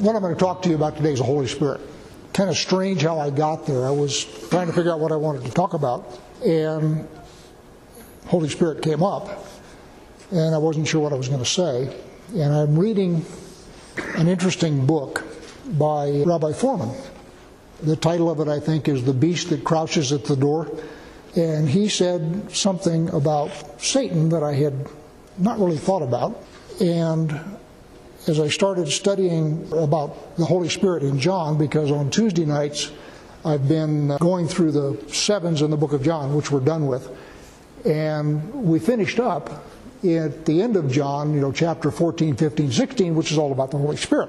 What I'm going to talk to you about today is the Holy Spirit. Kind of strange how I got there. I was trying to figure out what I wanted to talk about, and Holy Spirit came up, and I wasn't sure what I was going to say. And I'm reading an interesting book by Rabbi Fohrman. The title of it, I think, is The Beast That Crouches at the Door. And he said something about Satan that I had not really thought about. And as I started studying about the Holy Spirit in John, because on Tuesday nights I've been uh, going through the sevens in the book of John, which we're done with. And we finished up at the end of John, you know, chapter 14, 15, 16, which is all about the Holy Spirit.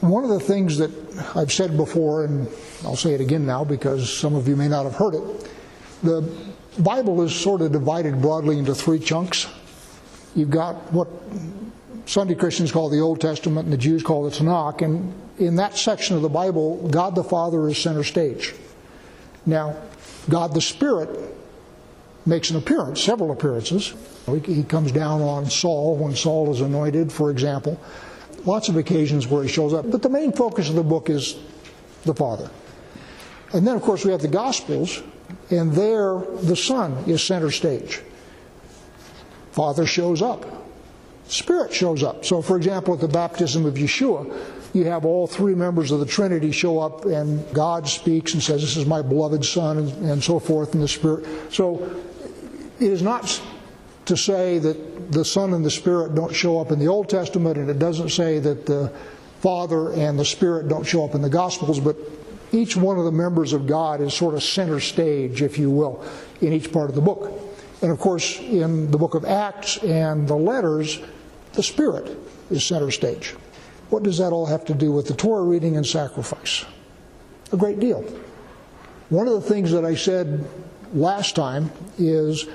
One of the things that I've said before, and I'll say it again now because some of you may not have heard it, the Bible is sort of divided broadly into three chunks. You've got what Sunday Christians call the Old Testament and the Jews call the Tanakh, and in that section of the Bible, God the Father is center stage. Now, God the Spirit makes an appearance, several appearances. He comes down on Saul when Saul is anointed, for example. Lots of occasions where he shows up. But the main focus of the book is the Father. And then, of course, we have the Gospels, and there the Son is center stage. Father shows up, Spirit shows up. So, for example, at the baptism of Yeshua, you have all three members of the Trinity show up, and God speaks and says, This is my beloved Son, and, so forth, and the Spirit. So, it is not to say that the Son and the Spirit don't show up in the Old Testament, and it doesn't say that the Father and the Spirit don't show up in the Gospels, but each one of the members of God is sort of center stage, if you will, in each part of the book. And of course, in the book of Acts and the letters, the Spirit is center stage. What does that all have to do with the Torah reading and sacrifice? A great deal. One of the things that I said last time is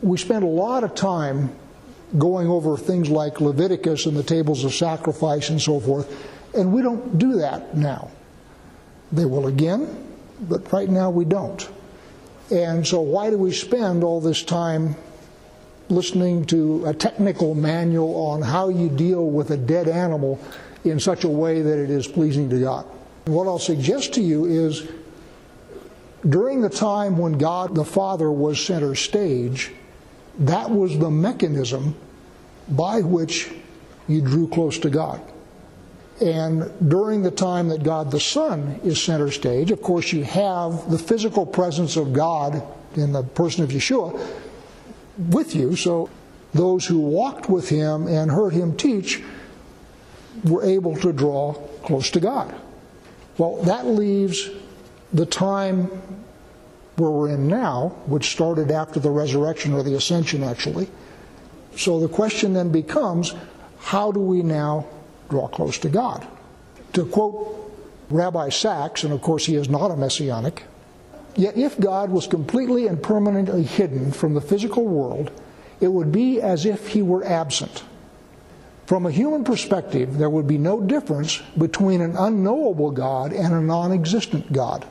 we spend a lot of time going over things like Leviticus and the tables of sacrifice and so forth, and we don't do that now. They will again, but right now we don't. And so, why do we spend all this time listening to a technical manual on how you deal with a dead animal in such a way that it is pleasing to God? What I'll suggest to you is during the time when God the Father was center stage, that was the mechanism by which you drew close to God. And during the time that God the Son is center stage, of course, you have the physical presence of God in the person of Yeshua with you. So those who walked with him and heard him teach were able to draw close to God. Well, that leaves the time where we're in now, which started after the resurrection or the ascension, actually. So the question then becomes how do we now draw close to God? To quote Rabbi Sacks, and of course he is not a messianic, yet if God was completely and permanently hidden from the physical world, it would be as if he were absent. From a human perspective, there would be no difference between an unknowable God and a non existent God.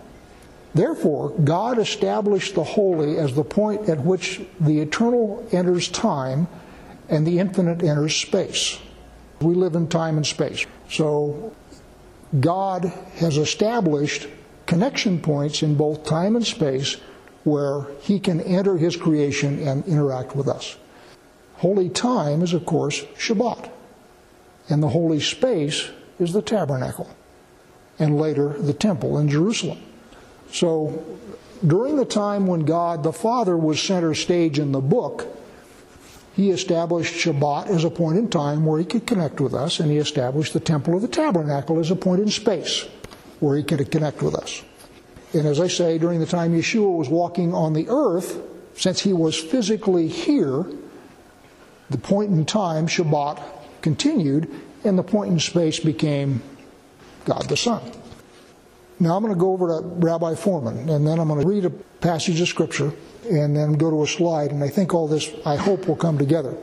Therefore, God established the holy as the point at which the eternal enters time and the infinite enters space. We live in time and space. So, God has established connection points in both time and space where He can enter His creation and interact with us. Holy time is, of course, Shabbat. And the holy space is the tabernacle. And later, the temple in Jerusalem. So during the time when God the Father was center stage in the book, he established Shabbat as a point in time where he could connect with us, and he established the Temple of the Tabernacle as a point in space where he could connect with us. And as I say, during the time Yeshua was walking on the earth, since he was physically here, the point in time, Shabbat, continued, and the point in space became God the Son. Now I'm going to go over to Rabbi Fohrman, and then I'm going to read a passage of Scripture, and then go to a slide, and I think all this, I hope, will come together.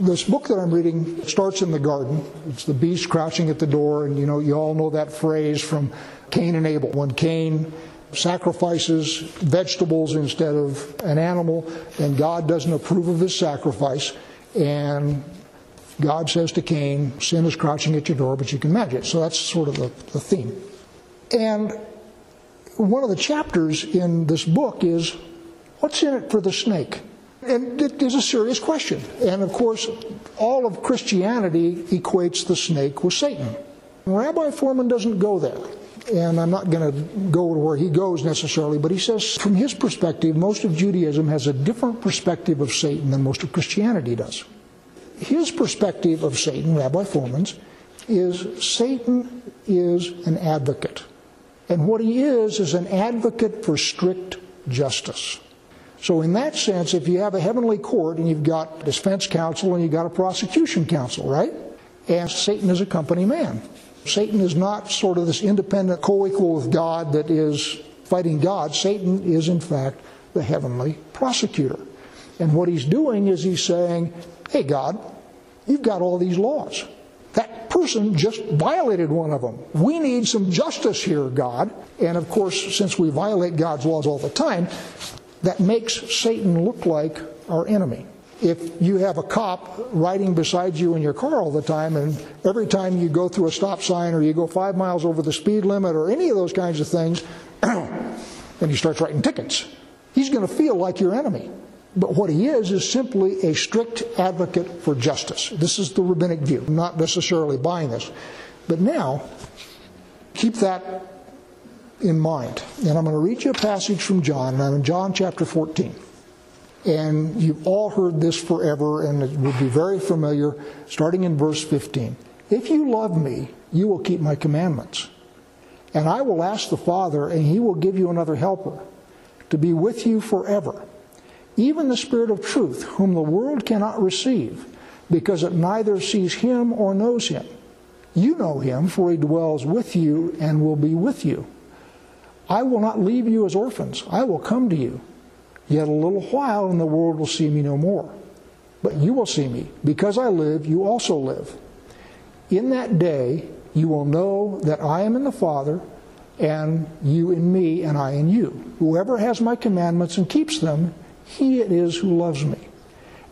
This book that I'm reading starts in the garden. It's the beast crouching at the door, and you know, you all know that phrase from Cain and Abel. When Cain sacrifices vegetables instead of an animal, and God doesn't approve of his sacrifice, and God says to Cain, sin is crouching at your door, but you can manage it. So that's sort of the, the theme. And one of the chapters in this book is what's in it for the snake? And it is a serious question. And of course, all of Christianity equates the snake with Satan. Rabbi Fohrman doesn't go there. And I'm not going to go to where he goes necessarily, but he says from his perspective, most of Judaism has a different perspective of Satan than most of Christianity does. His perspective of Satan, Rabbi Fohrman's, is Satan is an advocate. And what he is, is an advocate for strict justice. So, in that sense, if you have a heavenly court and you've got defense counsel and you've got a prosecution counsel, right? And Satan is a company man. Satan is not sort of this independent co equal with God that is fighting God. Satan is, in fact, the heavenly prosecutor. And what he's doing is he's saying, hey, God, you've got all these laws. That person just violated one of them. We need some justice here, God. And of course, since we violate God's laws all the time, that makes Satan look like our enemy. If you have a cop riding beside you in your car all the time, and every time you go through a stop sign or you go five miles over the speed limit or any of those kinds of things, and he starts writing tickets, he's going to feel like your enemy. But what he is is simply a strict advocate for justice. This is the rabbinic view. I'm not necessarily buying this. But now, keep that in mind. And I'm going to read you a passage from John, and I'm in John chapter 14. And you've all heard this forever, and it would be very familiar, starting in verse 15. If you love me, you will keep my commandments. And I will ask the Father, and he will give you another helper to be with you forever. Even the Spirit of truth, whom the world cannot receive, because it neither sees him or knows him. You know him, for he dwells with you and will be with you. I will not leave you as orphans. I will come to you. Yet a little while, and the world will see me no more. But you will see me. Because I live, you also live. In that day, you will know that I am in the Father, and you in me, and I in you. Whoever has my commandments and keeps them, he it is who loves me.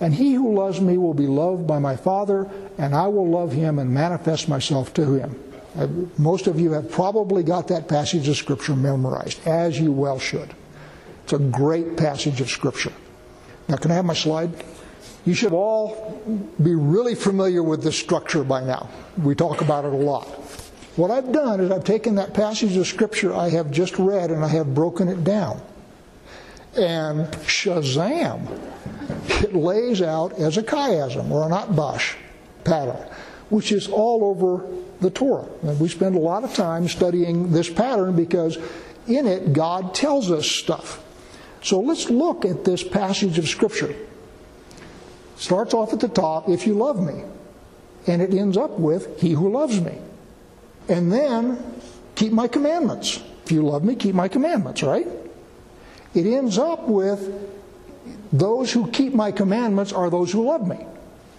And he who loves me will be loved by my Father, and I will love him and manifest myself to him. Uh, most of you have probably got that passage of Scripture memorized, as you well should. It's a great passage of Scripture. Now, can I have my slide? You should all be really familiar with this structure by now. We talk about it a lot. What I've done is I've taken that passage of Scripture I have just read and I have broken it down. And Shazam, it lays out as a chiasm or an atbash pattern, which is all over the Torah. And we spend a lot of time studying this pattern because in it God tells us stuff. So let's look at this passage of Scripture. Starts off at the top, if you love me. And it ends up with, he who loves me. And then, keep my commandments. If you love me, keep my commandments, right? It ends up with, those who keep my commandments are those who love me.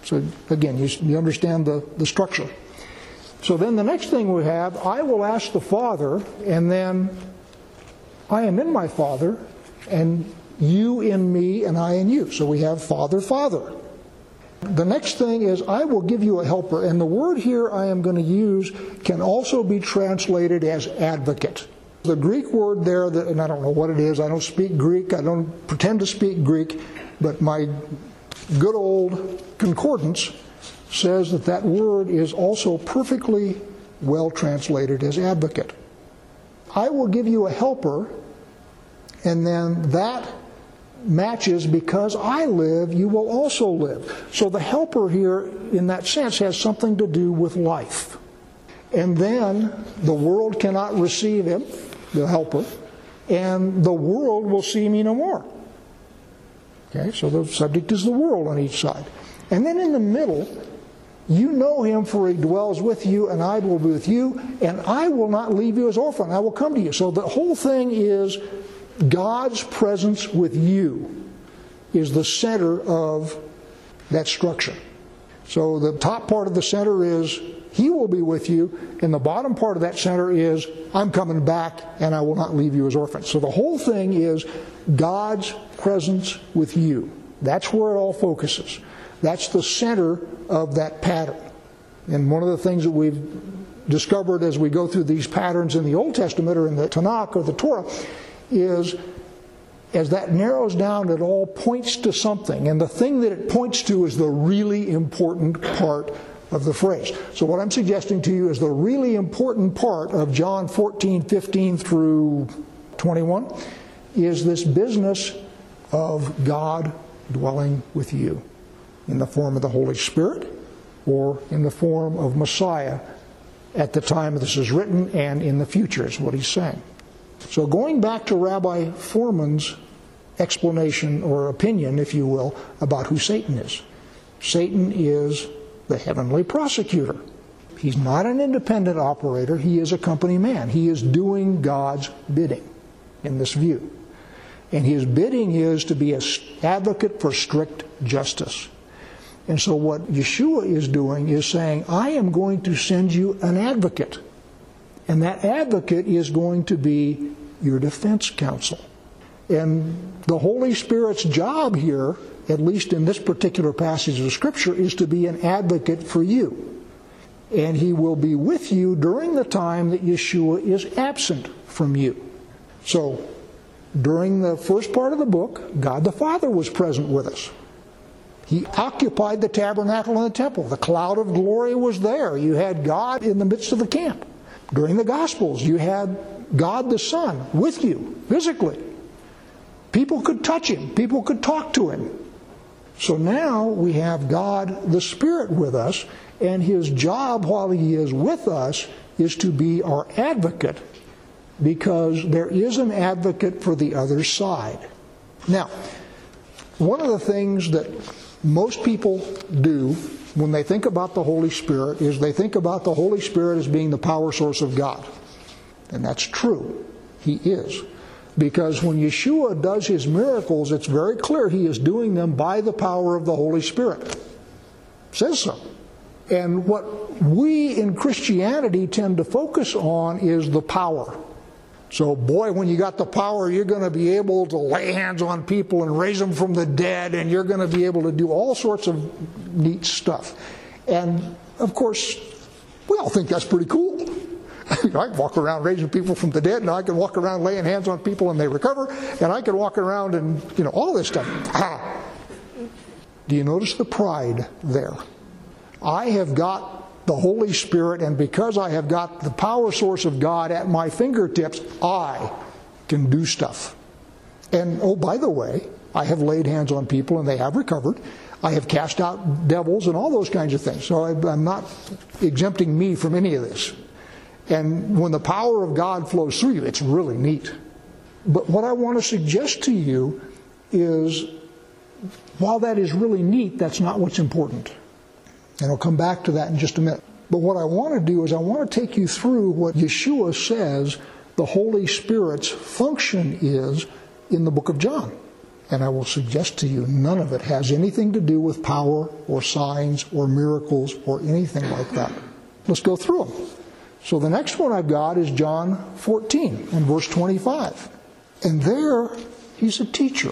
So again, you, you understand the, the structure. So then the next thing we have, I will ask the Father, and then I am in my Father, and you in me, and I in you. So we have Father, Father. The next thing is, I will give you a helper. And the word here I am going to use can also be translated as advocate. The Greek word there, that, and I don't know what it is, I don't speak Greek, I don't pretend to speak Greek, but my good old concordance says that that word is also perfectly well translated as advocate. I will give you a helper, and then that matches because I live, you will also live. So the helper here, in that sense, has something to do with life. And then the world cannot receive him, the helper, and the world will see me no more. Okay, so the subject is the world on each side. And then in the middle, you know him, for he dwells with you, and I will be with you, and I will not leave you as orphan. I will come to you. So the whole thing is God's presence with you is the center of that structure. So the top part of the center is He will be with you, and the bottom part of that center is I'm coming back and I will not leave you as orphans. So the whole thing is God's presence with you. That's where it all focuses. That's the center of that pattern. And one of the things that we've discovered as we go through these patterns in the Old Testament or in the Tanakh or the Torah is as that narrows down, it all points to something. And the thing that it points to is the really important part of the phrase. So, what I'm suggesting to you is the really important part of John 14, 15 through 21 is this business of God dwelling with you in the form of the Holy Spirit or in the form of Messiah at the time this is written and in the future, is what he's saying. So, going back to Rabbi Fohrman's explanation or opinion, if you will, about who Satan is Satan is the heavenly prosecutor. He's not an independent operator, he is a company man. He is doing God's bidding in this view. And his bidding is to be an advocate for strict justice. And so, what Yeshua is doing is saying, I am going to send you an advocate. And that advocate is going to be your defense counsel. And the Holy Spirit's job here, at least in this particular passage of Scripture, is to be an advocate for you. And he will be with you during the time that Yeshua is absent from you. So, during the first part of the book, God the Father was present with us. He occupied the tabernacle and the temple. The cloud of glory was there. You had God in the midst of the camp. During the Gospels, you had God the Son with you physically. People could touch him, people could talk to him. So now we have God the Spirit with us, and his job while he is with us is to be our advocate because there is an advocate for the other side. Now, one of the things that most people do when they think about the Holy Spirit is they think about the Holy Spirit as being the power source of God. And that's true. He is. Because when Yeshua does his miracles, it's very clear he is doing them by the power of the Holy Spirit. It says so. And what we in Christianity tend to focus on is the power. So, boy, when you got the power, you're going to be able to lay hands on people and raise them from the dead, and you're going to be able to do all sorts of neat stuff. And of course, we all think that's pretty cool. I can walk around raising people from the dead, and I can walk around laying hands on people and they recover, and I can walk around and, you know, all this stuff. Ah. Do you notice the pride there? I have got the Holy Spirit, and because I have got the power source of God at my fingertips, I can do stuff. And oh, by the way, I have laid hands on people and they have recovered. I have cast out devils and all those kinds of things. So I'm not exempting me from any of this. And when the power of God flows through you, it's really neat. But what I want to suggest to you is while that is really neat, that's not what's important. And I'll come back to that in just a minute. But what I want to do is I want to take you through what Yeshua says the Holy Spirit's function is in the book of John. And I will suggest to you none of it has anything to do with power or signs or miracles or anything like that. Let's go through them. So the next one I've got is John 14 and verse 25. And there he's a teacher.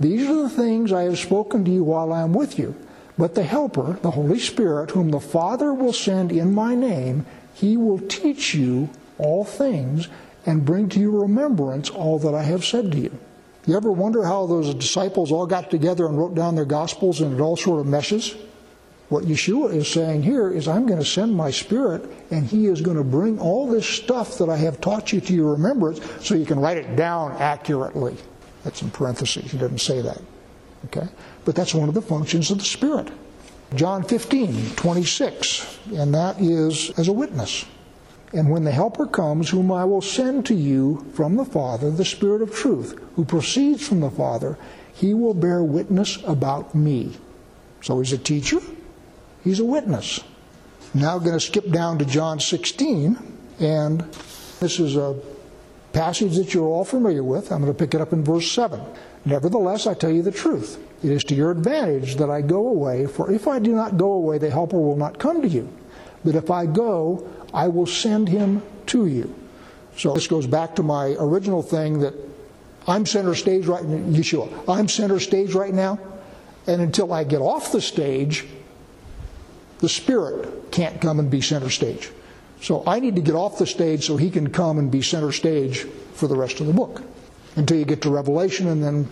These are the things I have spoken to you while I am with you. But the Helper, the Holy Spirit, whom the Father will send in my name, he will teach you all things and bring to your remembrance all that I have said to you. You ever wonder how those disciples all got together and wrote down their Gospels and it all sort of meshes? What Yeshua is saying here is, I'm going to send my Spirit and He is going to bring all this stuff that I have taught you to your remembrance so you can write it down accurately. That's in parentheses. He doesn't say that. Okay? But that's one of the functions of the Spirit. John 15, 26, and that is as a witness. And when the Helper comes, whom I will send to you from the Father, the Spirit of truth, who proceeds from the Father, he will bear witness about me. So he's a teacher, he's a witness. Now I'm going to skip down to John 16, and this is a passage that you're all familiar with. I'm going to pick it up in verse 7. Nevertheless, I tell you the truth. It is to your advantage that I go away, for if I do not go away, the Helper will not come to you. But if I go, I will send him to you. So this goes back to my original thing that I'm center stage right now, Yeshua. I'm center stage right now, and until I get off the stage, The Spirit can't come and be center stage. So I need to get off the stage so he can come and be center stage for the rest of the book until you get to Revelation, and then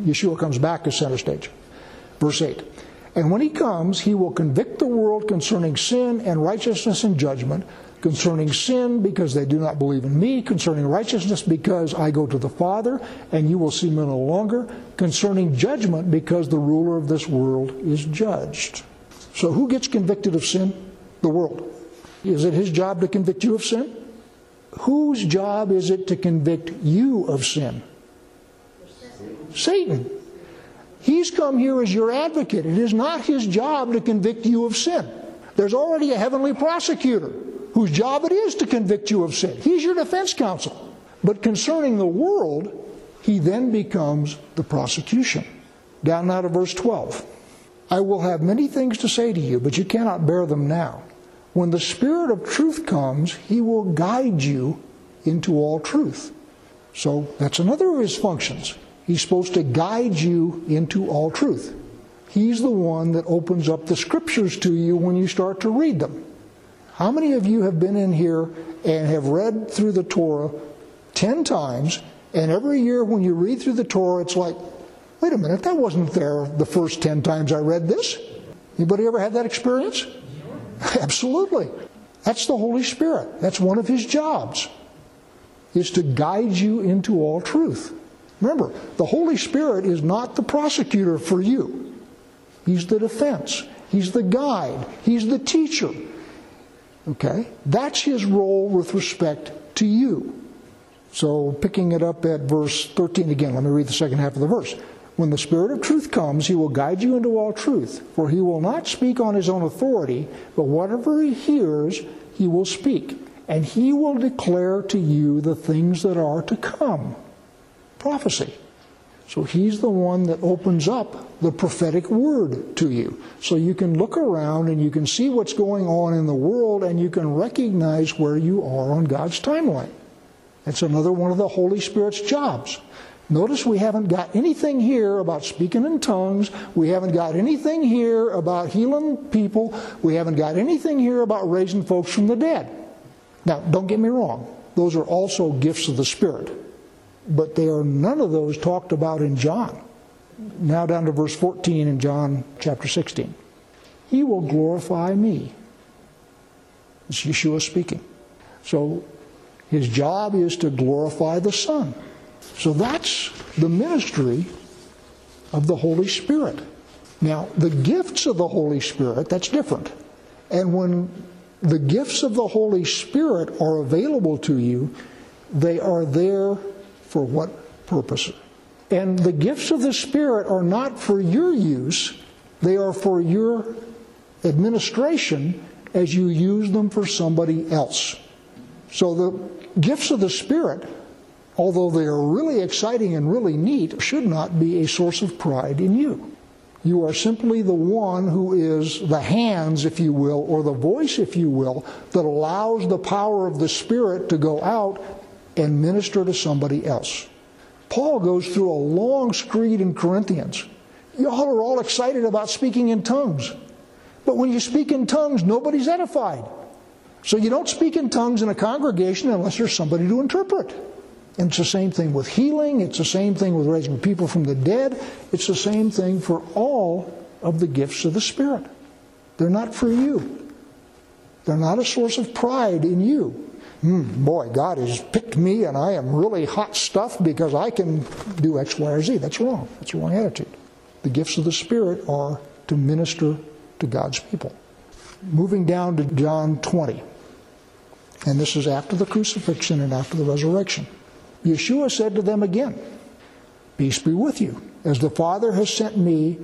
Yeshua comes back as center stage. Verse 8. And when he comes, he will convict the world concerning sin and righteousness and judgment, concerning sin because they do not believe in me, concerning righteousness because I go to the Father and you will see me no longer, concerning judgment because the ruler of this world is judged. So who gets convicted of sin? The world. Is it his job to convict you of sin? Whose job is it to convict you of sin? Satan. He's come here as your advocate. It is not his job to convict you of sin. There's already a heavenly prosecutor whose job it is to convict you of sin. He's your defense counsel. But concerning the world, he then becomes the prosecution. Down now to verse 12. I will have many things to say to you, but you cannot bear them now. When the Spirit of truth comes, he will guide you into all truth. So that's another of his functions. He's supposed to guide you into all truth. He's the one that opens up the scriptures to you when you start to read them. How many of you have been in here and have read through the Torah 10 times, and every year when you read through the Torah, it's like, wait a minute, that wasn't there the first 10 times I read this? Anybody ever had that experience? Absolutely. That's the Holy Spirit. That's one of his jobs, is to guide you into all truth. Remember, the Holy Spirit is not the prosecutor for you. He's the defense. He's the guide. He's the teacher. Okay? That's his role with respect to you. So, picking it up at verse 13 again, let me read the second half of the verse. When the Spirit of truth comes, he will guide you into all truth, for he will not speak on his own authority, but whatever he hears, he will speak, and he will declare to you the things that are to come. Prophecy. So he's the one that opens up the prophetic word to you. So you can look around and you can see what's going on in the world and you can recognize where you are on God's timeline. That's another one of the Holy Spirit's jobs. Notice we haven't got anything here about speaking in tongues. We haven't got anything here about healing people. We haven't got anything here about raising folks from the dead. Now, don't get me wrong. Those are also gifts of the Spirit. But they are none of those talked about in John. Now down to verse 14 in John chapter 16. He will glorify me. It's Yeshua speaking. So his job is to glorify the Son. So that's the ministry of the Holy Spirit. Now, the gifts of the Holy Spirit, that's different. And when the gifts of the Holy Spirit are available to you, they are there for what purpose? And the gifts of the Spirit are not for your use, they are for your administration as you use them for somebody else. So the gifts of the Spirit although they are really exciting and really neat, should not be a source of pride in you. You are simply the one who is the hands, if you will, or the voice, if you will, that allows the power of the Spirit to go out and minister to somebody else. Paul goes through a long screed in Corinthians. Y'all are all excited about speaking in tongues. But when you speak in tongues, nobody's edified. So you don't speak in tongues in a congregation unless there's somebody to interpret. And it's the same thing with healing, it's the same thing with raising people from the dead, it's the same thing for all of the gifts of the Spirit. They're not for you, they're not a source of pride in you. Mm, boy, God has picked me and I am really hot stuff because I can do X, Y, or Z. That's wrong. That's a wrong attitude. The gifts of the Spirit are to minister to God's people. Moving down to John 20. And this is after the crucifixion and after the resurrection. Yeshua said to them again, Peace be with you. As the Father has sent me,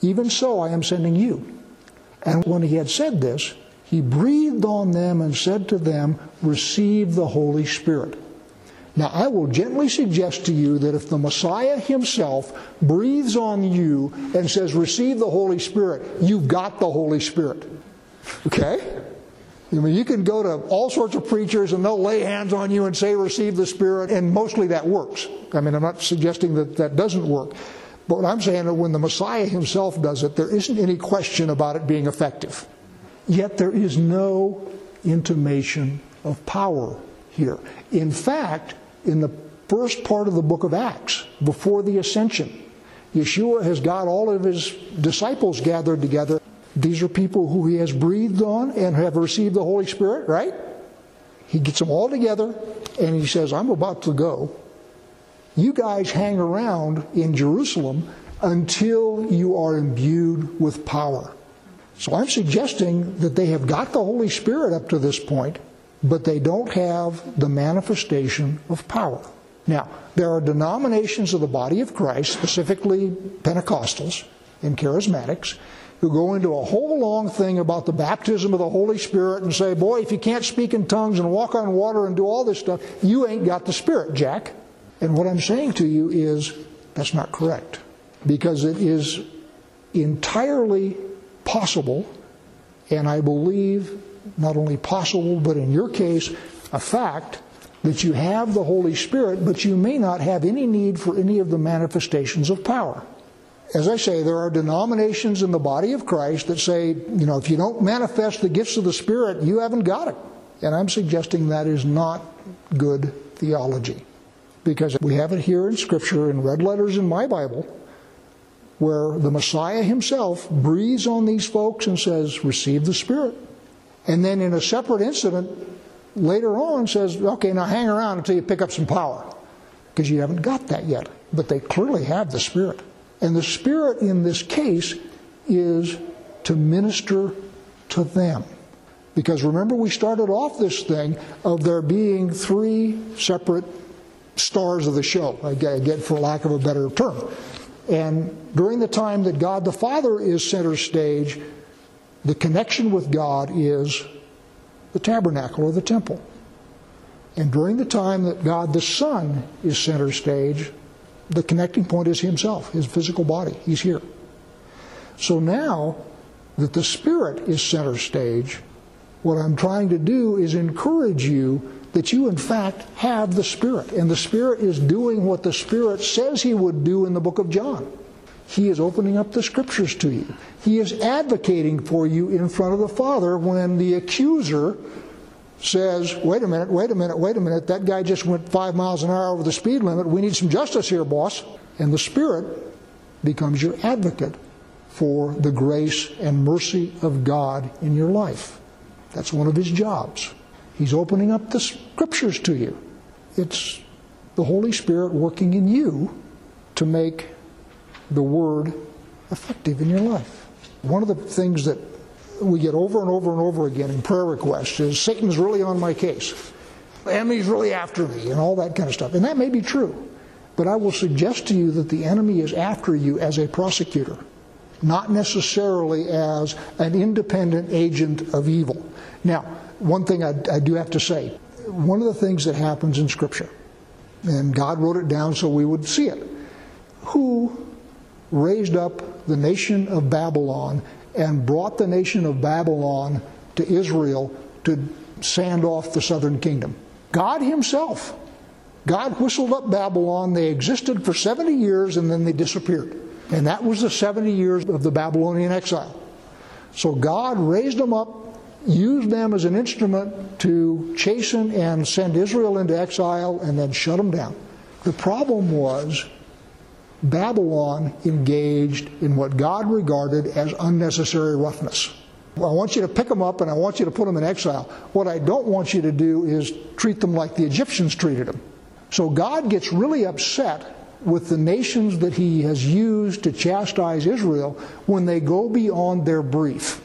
even so I am sending you. And when he had said this, he breathed on them and said to them, Receive the Holy Spirit. Now, I will gently suggest to you that if the Messiah himself breathes on you and says, Receive the Holy Spirit, you've got the Holy Spirit. Okay? I mean, you can go to all sorts of preachers and they'll lay hands on you and say, receive the Spirit, and mostly that works. I mean, I'm not suggesting that that doesn't work. But what I'm saying is when the Messiah himself does it, there isn't any question about it being effective. Yet there is no intimation of power here. In fact, in the first part of the book of Acts, before the ascension, Yeshua has got all of his disciples gathered together. These are people who he has breathed on and have received the Holy Spirit, right? He gets them all together and he says, I'm about to go. You guys hang around in Jerusalem until you are imbued with power. So I'm suggesting that they have got the Holy Spirit up to this point, but they don't have the manifestation of power. Now, there are denominations of the body of Christ, specifically Pentecostals and Charismatics, who go into a whole long thing about the baptism of the Holy Spirit and say, boy, if you can't speak in tongues and walk on water and do all this stuff, you ain't got the Spirit, Jack. And what I'm saying to you is that's not correct because it is entirely possible, and I believe not only possible, but in your case, a fact that you have the Holy Spirit, but you may not have any need for any of the manifestations of power. As I say, there are denominations in the body of Christ that say, you know, if you don't manifest the gifts of the Spirit, you haven't got it. And I'm suggesting that is not good theology. Because we have it here in Scripture in red letters in my Bible where the Messiah himself breathes on these folks and says, Receive the Spirit. And then in a separate incident, later on says, Okay, now hang around until you pick up some power. Because you haven't got that yet. But they clearly have the Spirit. And the Spirit in this case is to minister to them. Because remember, we started off this thing of there being three separate stars of the show, again, for lack of a better term. And during the time that God the Father is center stage, the connection with God is the tabernacle or the temple. And during the time that God the Son is center stage, the connecting point is Himself, His physical body. He's here. So now that the Spirit is center stage, what I'm trying to do is encourage you that you, in fact, have the Spirit. And the Spirit is doing what the Spirit says He would do in the book of John. He is opening up the Scriptures to you. He is advocating for you in front of the Father when the accuser says, wait a minute, wait a minute, wait a minute, that guy just went five miles an hour over the speed limit. We need some justice here, boss. And the Spirit becomes your advocate for the grace and mercy of God in your life. That's one of his jobs. He's opening up the scriptures to you. It's the Holy Spirit working in you to make the Word effective in your life. One of the things that we get over and over and over again in prayer requests is Satan's really on my case. The enemy's really after me and all that kind of stuff. And that may be true. But I will suggest to you that the enemy is after you as a prosecutor, not necessarily as an independent agent of evil. Now, one thing I, I do have to say one of the things that happens in Scripture, and God wrote it down so we would see it, who raised up the nation of Babylon and brought the nation of Babylon to Israel to sand off the southern kingdom? God Himself. God whistled up Babylon. They existed for 70 years and then they disappeared. And that was the 70 years of the Babylonian exile. So God raised them up used them as an instrument to chasten and send Israel into exile and then shut them down. The problem was Babylon engaged in what God regarded as unnecessary roughness. I want you to pick them up and I want you to put them in exile. What I don't want you to do is treat them like the Egyptians treated them. So God gets really upset with the nations that he has used to chastise Israel when they go beyond their brief.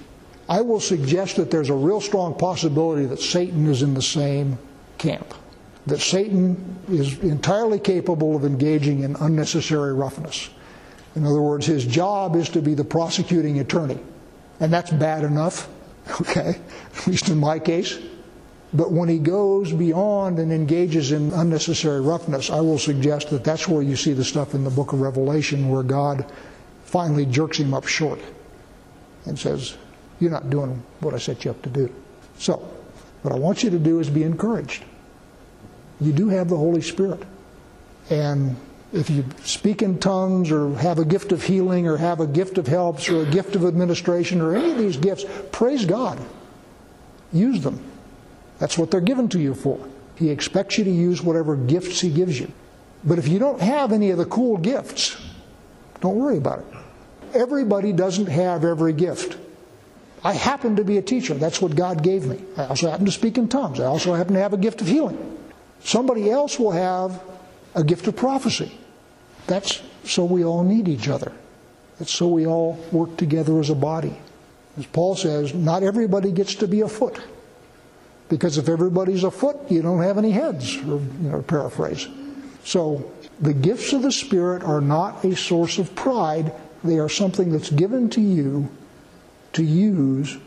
I will suggest that there's a real strong possibility that Satan is in the same camp. That Satan is entirely capable of engaging in unnecessary roughness. In other words, his job is to be the prosecuting attorney. And that's bad enough, okay, at least in my case. But when he goes beyond and engages in unnecessary roughness, I will suggest that that's where you see the stuff in the book of Revelation where God finally jerks him up short and says, you're not doing what I set you up to do. So, what I want you to do is be encouraged. You do have the Holy Spirit. And If you speak in tongues or have a gift of healing or have a gift of helps or a gift of administration or any of these gifts, praise God. Use them. That's what they're given to you for. He expects you to use whatever gifts He gives you. But if you don't have any of the cool gifts, don't worry about it. Everybody doesn't have every gift. I happen to be a teacher. That's what God gave me. I also happen to speak in tongues. I also happen to have a gift of healing. Somebody else will have a gift of prophecy. That's so we all need each other. That's so we all work together as a body. As Paul says, not everybody gets to be a foot. Because if everybody's a foot, you don't have any heads, or you know, paraphrase. So the gifts of the Spirit are not a source of pride. They are something that's given to you to use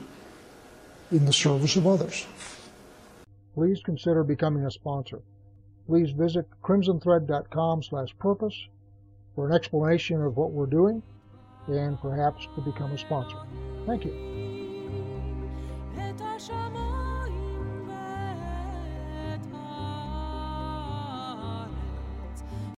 in the service of others. Please consider becoming a sponsor. Please visit crimsonthread.com slash purpose for an explanation of what we're doing and perhaps to become a sponsor. Thank you.